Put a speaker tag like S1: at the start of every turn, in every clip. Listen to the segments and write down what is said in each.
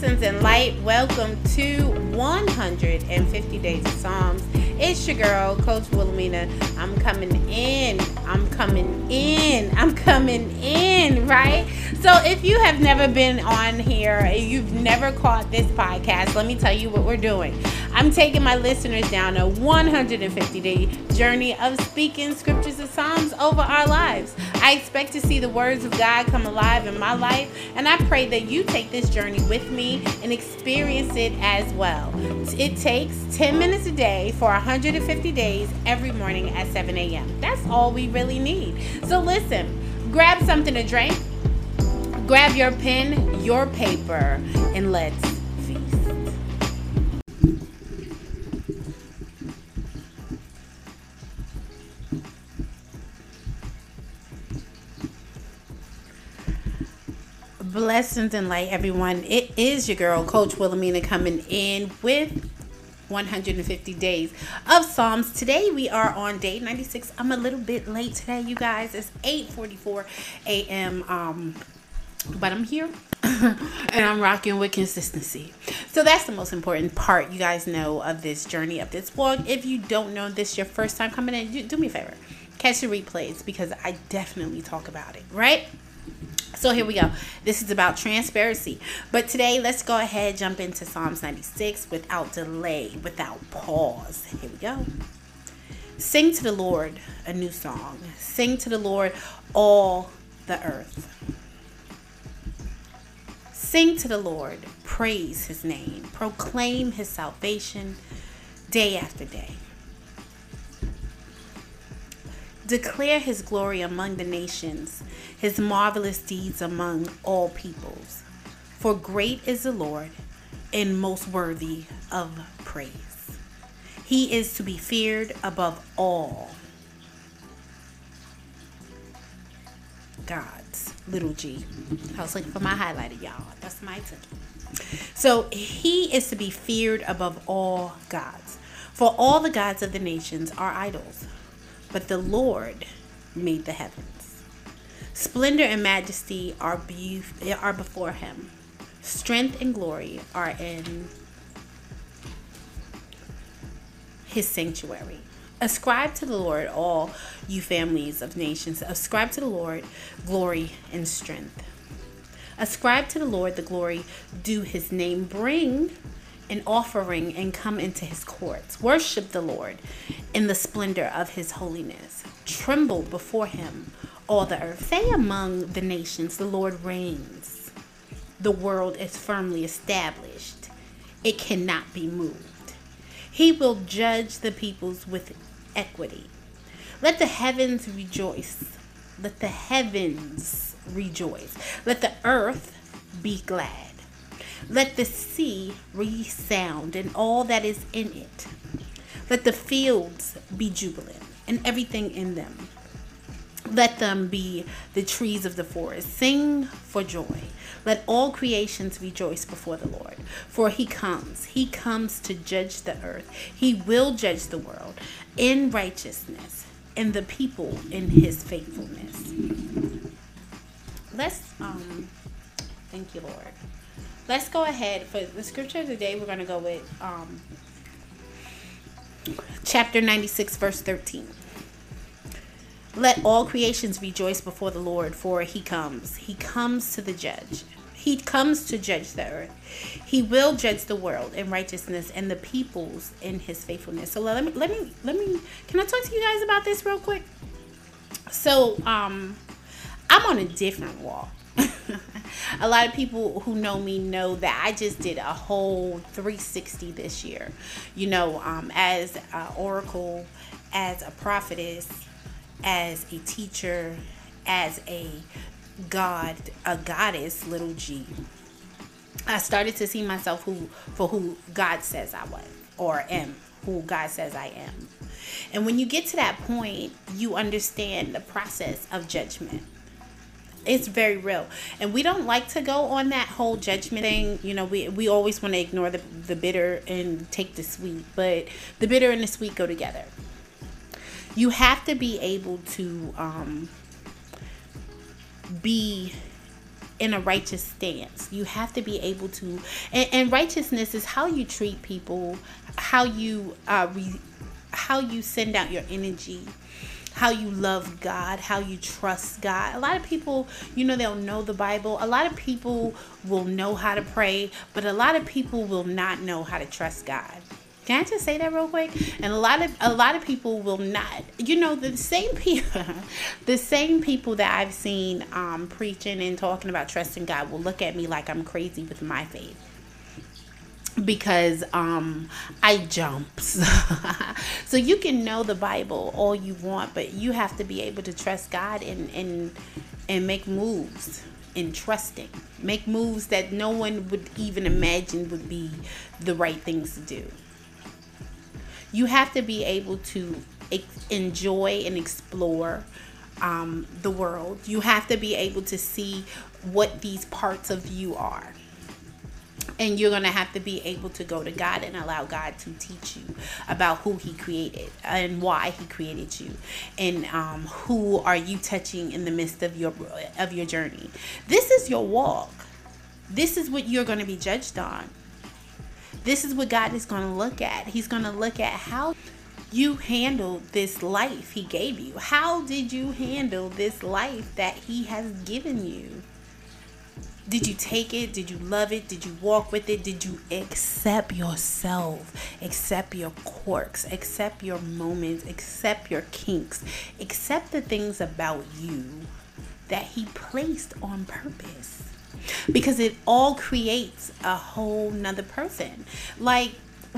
S1: And light. Welcome to 150 Days of Psalms. It's your girl, Coach Wilhelmina. I'm coming in. I'm coming in. I'm coming in, right? So, if you have never been on here, you've never caught this podcast, let me tell you what we're doing. I'm taking my listeners down a 150 day journey of speaking scriptures and Psalms over our lives. I expect to see the words of God come alive in my life, and I pray that you take this journey with me and experience it as well. It takes 10 minutes a day for 150 days every morning at 7 a.m. That's all we really need. So, listen, grab something to drink, grab your pen, your paper, and let's Blessings and light, everyone. It is your girl, Coach Wilhelmina, coming in with 150 days of Psalms. Today we are on day 96. I'm a little bit late today, you guys. It's 8:44 a.m. Um, but I'm here and I'm rocking with consistency. So that's the most important part, you guys know, of this journey of this vlog. If you don't know this, your first time coming in, do, do me a favor, catch the replays because I definitely talk about it, right? So here we go. This is about transparency. But today, let's go ahead jump into Psalms 96 without delay, without pause. Here we go. Sing to the Lord a new song. Sing to the Lord all the earth. Sing to the Lord, praise his name, proclaim his salvation day after day. Declare his glory among the nations, his marvelous deeds among all peoples. For great is the Lord and most worthy of praise. He is to be feared above all. God's little g. I was looking for my highlighter, y'all. That's my ticket. So he is to be feared above all gods. For all the gods of the nations are idols but the Lord made the heavens. Splendor and majesty are, be- are before him. Strength and glory are in his sanctuary. Ascribe to the Lord, all you families of nations. Ascribe to the Lord glory and strength. Ascribe to the Lord the glory due his name. Bring an offering and come into his courts. Worship the Lord in the splendor of his holiness. Tremble before him, all the earth. Say among the nations, the Lord reigns. The world is firmly established, it cannot be moved. He will judge the peoples with equity. Let the heavens rejoice. Let the heavens rejoice. Let the earth be glad. Let the sea resound and all that is in it. Let the fields be jubilant and everything in them. Let them be the trees of the forest. Sing for joy. Let all creations rejoice before the Lord. For he comes. He comes to judge the earth. He will judge the world in righteousness and the people in his faithfulness. Let's um thank you, Lord. Let's go ahead for the scripture of the day. We're going to go with um, chapter 96, verse 13. Let all creations rejoice before the Lord, for he comes. He comes to the judge. He comes to judge the earth. He will judge the world in righteousness and the peoples in his faithfulness. So let me let me let me can I talk to you guys about this real quick? So um I'm on a different walk. a lot of people who know me know that I just did a whole 360 this year. You know, um, as an oracle, as a prophetess, as a teacher, as a god, a goddess, little g. I started to see myself who for who God says I was or am, who God says I am. And when you get to that point, you understand the process of judgment it's very real. And we don't like to go on that whole judgment thing you know we, we always want to ignore the, the bitter and take the sweet but the bitter and the sweet go together. You have to be able to um, be in a righteous stance. You have to be able to, and, and righteousness is how you treat people, how you uh, re, how you send out your energy, how you love God, how you trust God. A lot of people, you know, they'll know the Bible. A lot of people will know how to pray, but a lot of people will not know how to trust God. Can I just say that real quick? And a lot of a lot of people will not. You know, the same people, the same people that I've seen um, preaching and talking about trusting God will look at me like I'm crazy with my faith because um I jumps. so you can know the Bible all you want, but you have to be able to trust God and and and make moves in trusting. Make moves that no one would even imagine would be the right things to do. You have to be able to enjoy and explore um, the world. You have to be able to see what these parts of you are and you're going to have to be able to go to God and allow God to teach you about who he created and why he created you and um, who are you touching in the midst of your of your journey. This is your walk. This is what you're going to be judged on. This is what God is going to look at. He's going to look at how you handled this life he gave you. How did you handle this life that he has given you? Did you take it? Did you love it? Did you walk with it? Did you accept yourself? Accept your quirks? Accept your moments? Accept your kinks? Accept the things about you that He placed on purpose. Because it all creates a whole nother person. Like,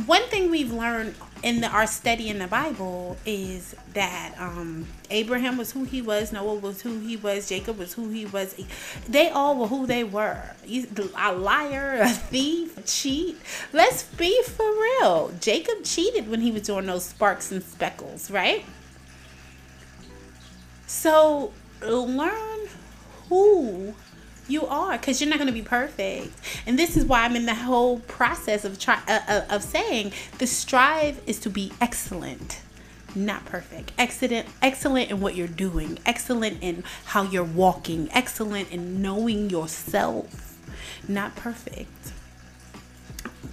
S1: one thing we've learned in the, our study in the Bible is that um, Abraham was who he was, Noah was who he was, Jacob was who he was. They all were who they were. A liar, a thief, a cheat. Let's be for real. Jacob cheated when he was doing those sparks and speckles, right? So learn who you are because you're not going to be perfect. And this is why i'm in the whole process of try uh, uh, of saying the strive is to be excellent not perfect. Excellent excellent in what you're doing. Excellent in how you're walking. Excellent in knowing yourself. Not perfect.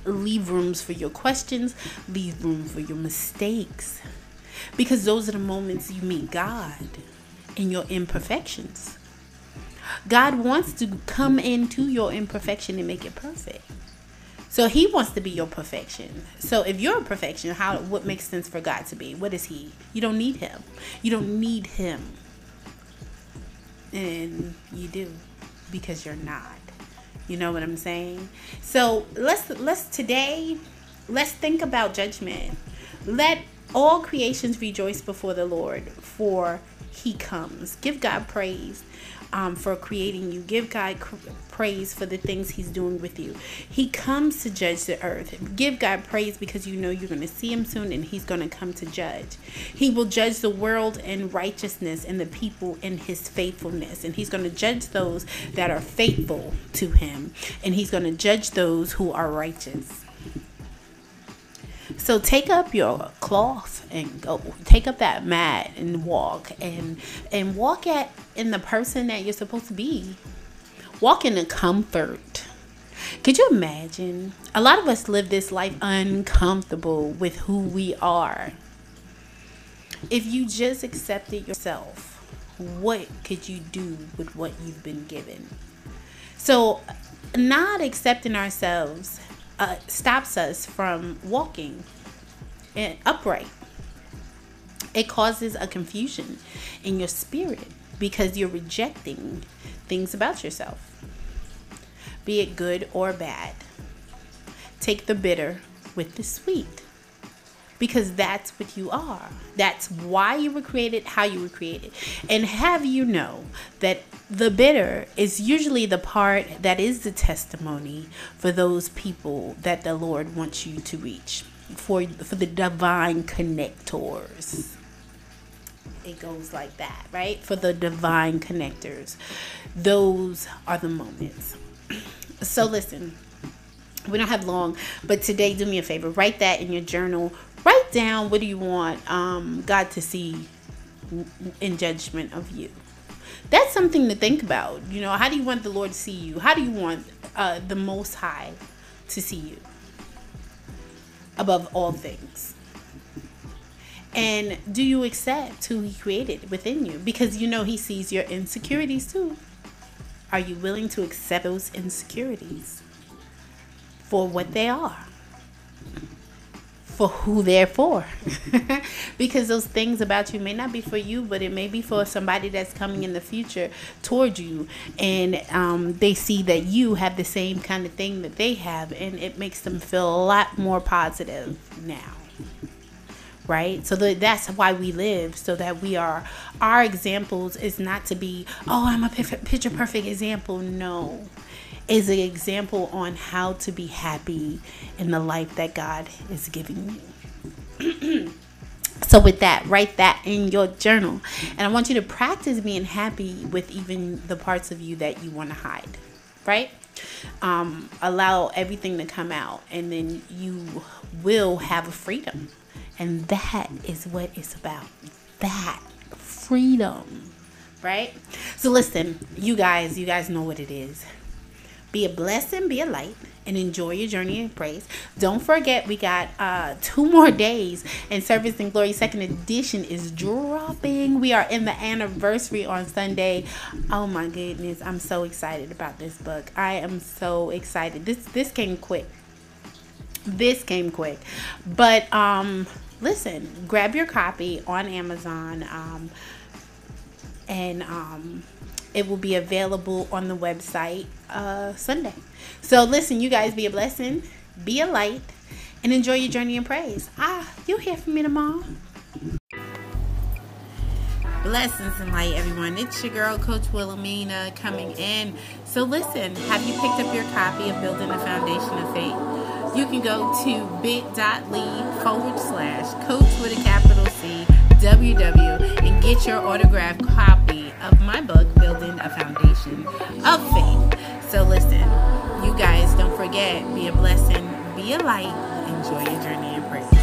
S1: Leave rooms for your questions. Leave room for your mistakes. Because those are the moments you meet god in your imperfections God wants to come into your imperfection and make it perfect. So he wants to be your perfection. So if you're a perfection, how what makes sense for God to be? What is he? You don't need him. You don't need him. And you do because you're not. You know what I'm saying? So let's let's today let's think about judgment. Let all creations rejoice before the Lord for he comes. Give God praise um, for creating you. Give God praise for the things He's doing with you. He comes to judge the earth. Give God praise because you know you're going to see Him soon and He's going to come to judge. He will judge the world in righteousness and the people in His faithfulness. And He's going to judge those that are faithful to Him. And He's going to judge those who are righteous. So take up your cloth and go. Take up that mat and walk and and walk at in the person that you're supposed to be. Walk in the comfort. Could you imagine? A lot of us live this life uncomfortable with who we are. If you just accepted yourself, what could you do with what you've been given? So, not accepting ourselves uh, stops us from walking upright. It causes a confusion in your spirit because you're rejecting things about yourself, be it good or bad. Take the bitter with the sweet because that's what you are. That's why you were created, how you were created. And have you know that the bitter is usually the part that is the testimony for those people that the Lord wants you to reach, for, for the divine connectors. It goes like that, right? For the divine connectors. Those are the moments. So listen, we don't have long, but today do me a favor. Write that in your journal write down what do you want um, God to see in judgment of you. That's something to think about. You know, how do you want the Lord to see you? How do you want uh, the Most High to see you above all things? And do you accept who He created within you? Because you know He sees your insecurities too. Are you willing to accept those insecurities for what they are? For who they're for. because those things about you may not be for you, but it may be for somebody that's coming in the future towards you. And um, they see that you have the same kind of thing that they have, and it makes them feel a lot more positive now right so the, that's why we live so that we are our examples is not to be oh i'm a picture perfect example no is an example on how to be happy in the life that god is giving you so with that write that in your journal and i want you to practice being happy with even the parts of you that you want to hide right um, allow everything to come out and then you will have a freedom and that is what it's about. That freedom. Right? So listen, you guys, you guys know what it is. Be a blessing, be a light, and enjoy your journey in praise. Don't forget, we got uh, two more days, and Service in Glory Second Edition is dropping. We are in the anniversary on Sunday. Oh my goodness, I'm so excited about this book. I am so excited. This this came quick. This came quick, but um listen, grab your copy on Amazon, um, and um, it will be available on the website uh, Sunday. So, listen, you guys be a blessing, be a light, and enjoy your journey in praise. Ah, you'll hear from me tomorrow. Blessings and light, everyone. It's your girl, Coach Wilhelmina, coming in. So, listen, have you picked up your copy of Building the Foundation of Faith? you can go to bit.ly forward slash coach with a capital C WW and get your autographed copy of my book, Building a Foundation of Faith. So listen, you guys don't forget, be a blessing, be a light, enjoy your journey in prayer.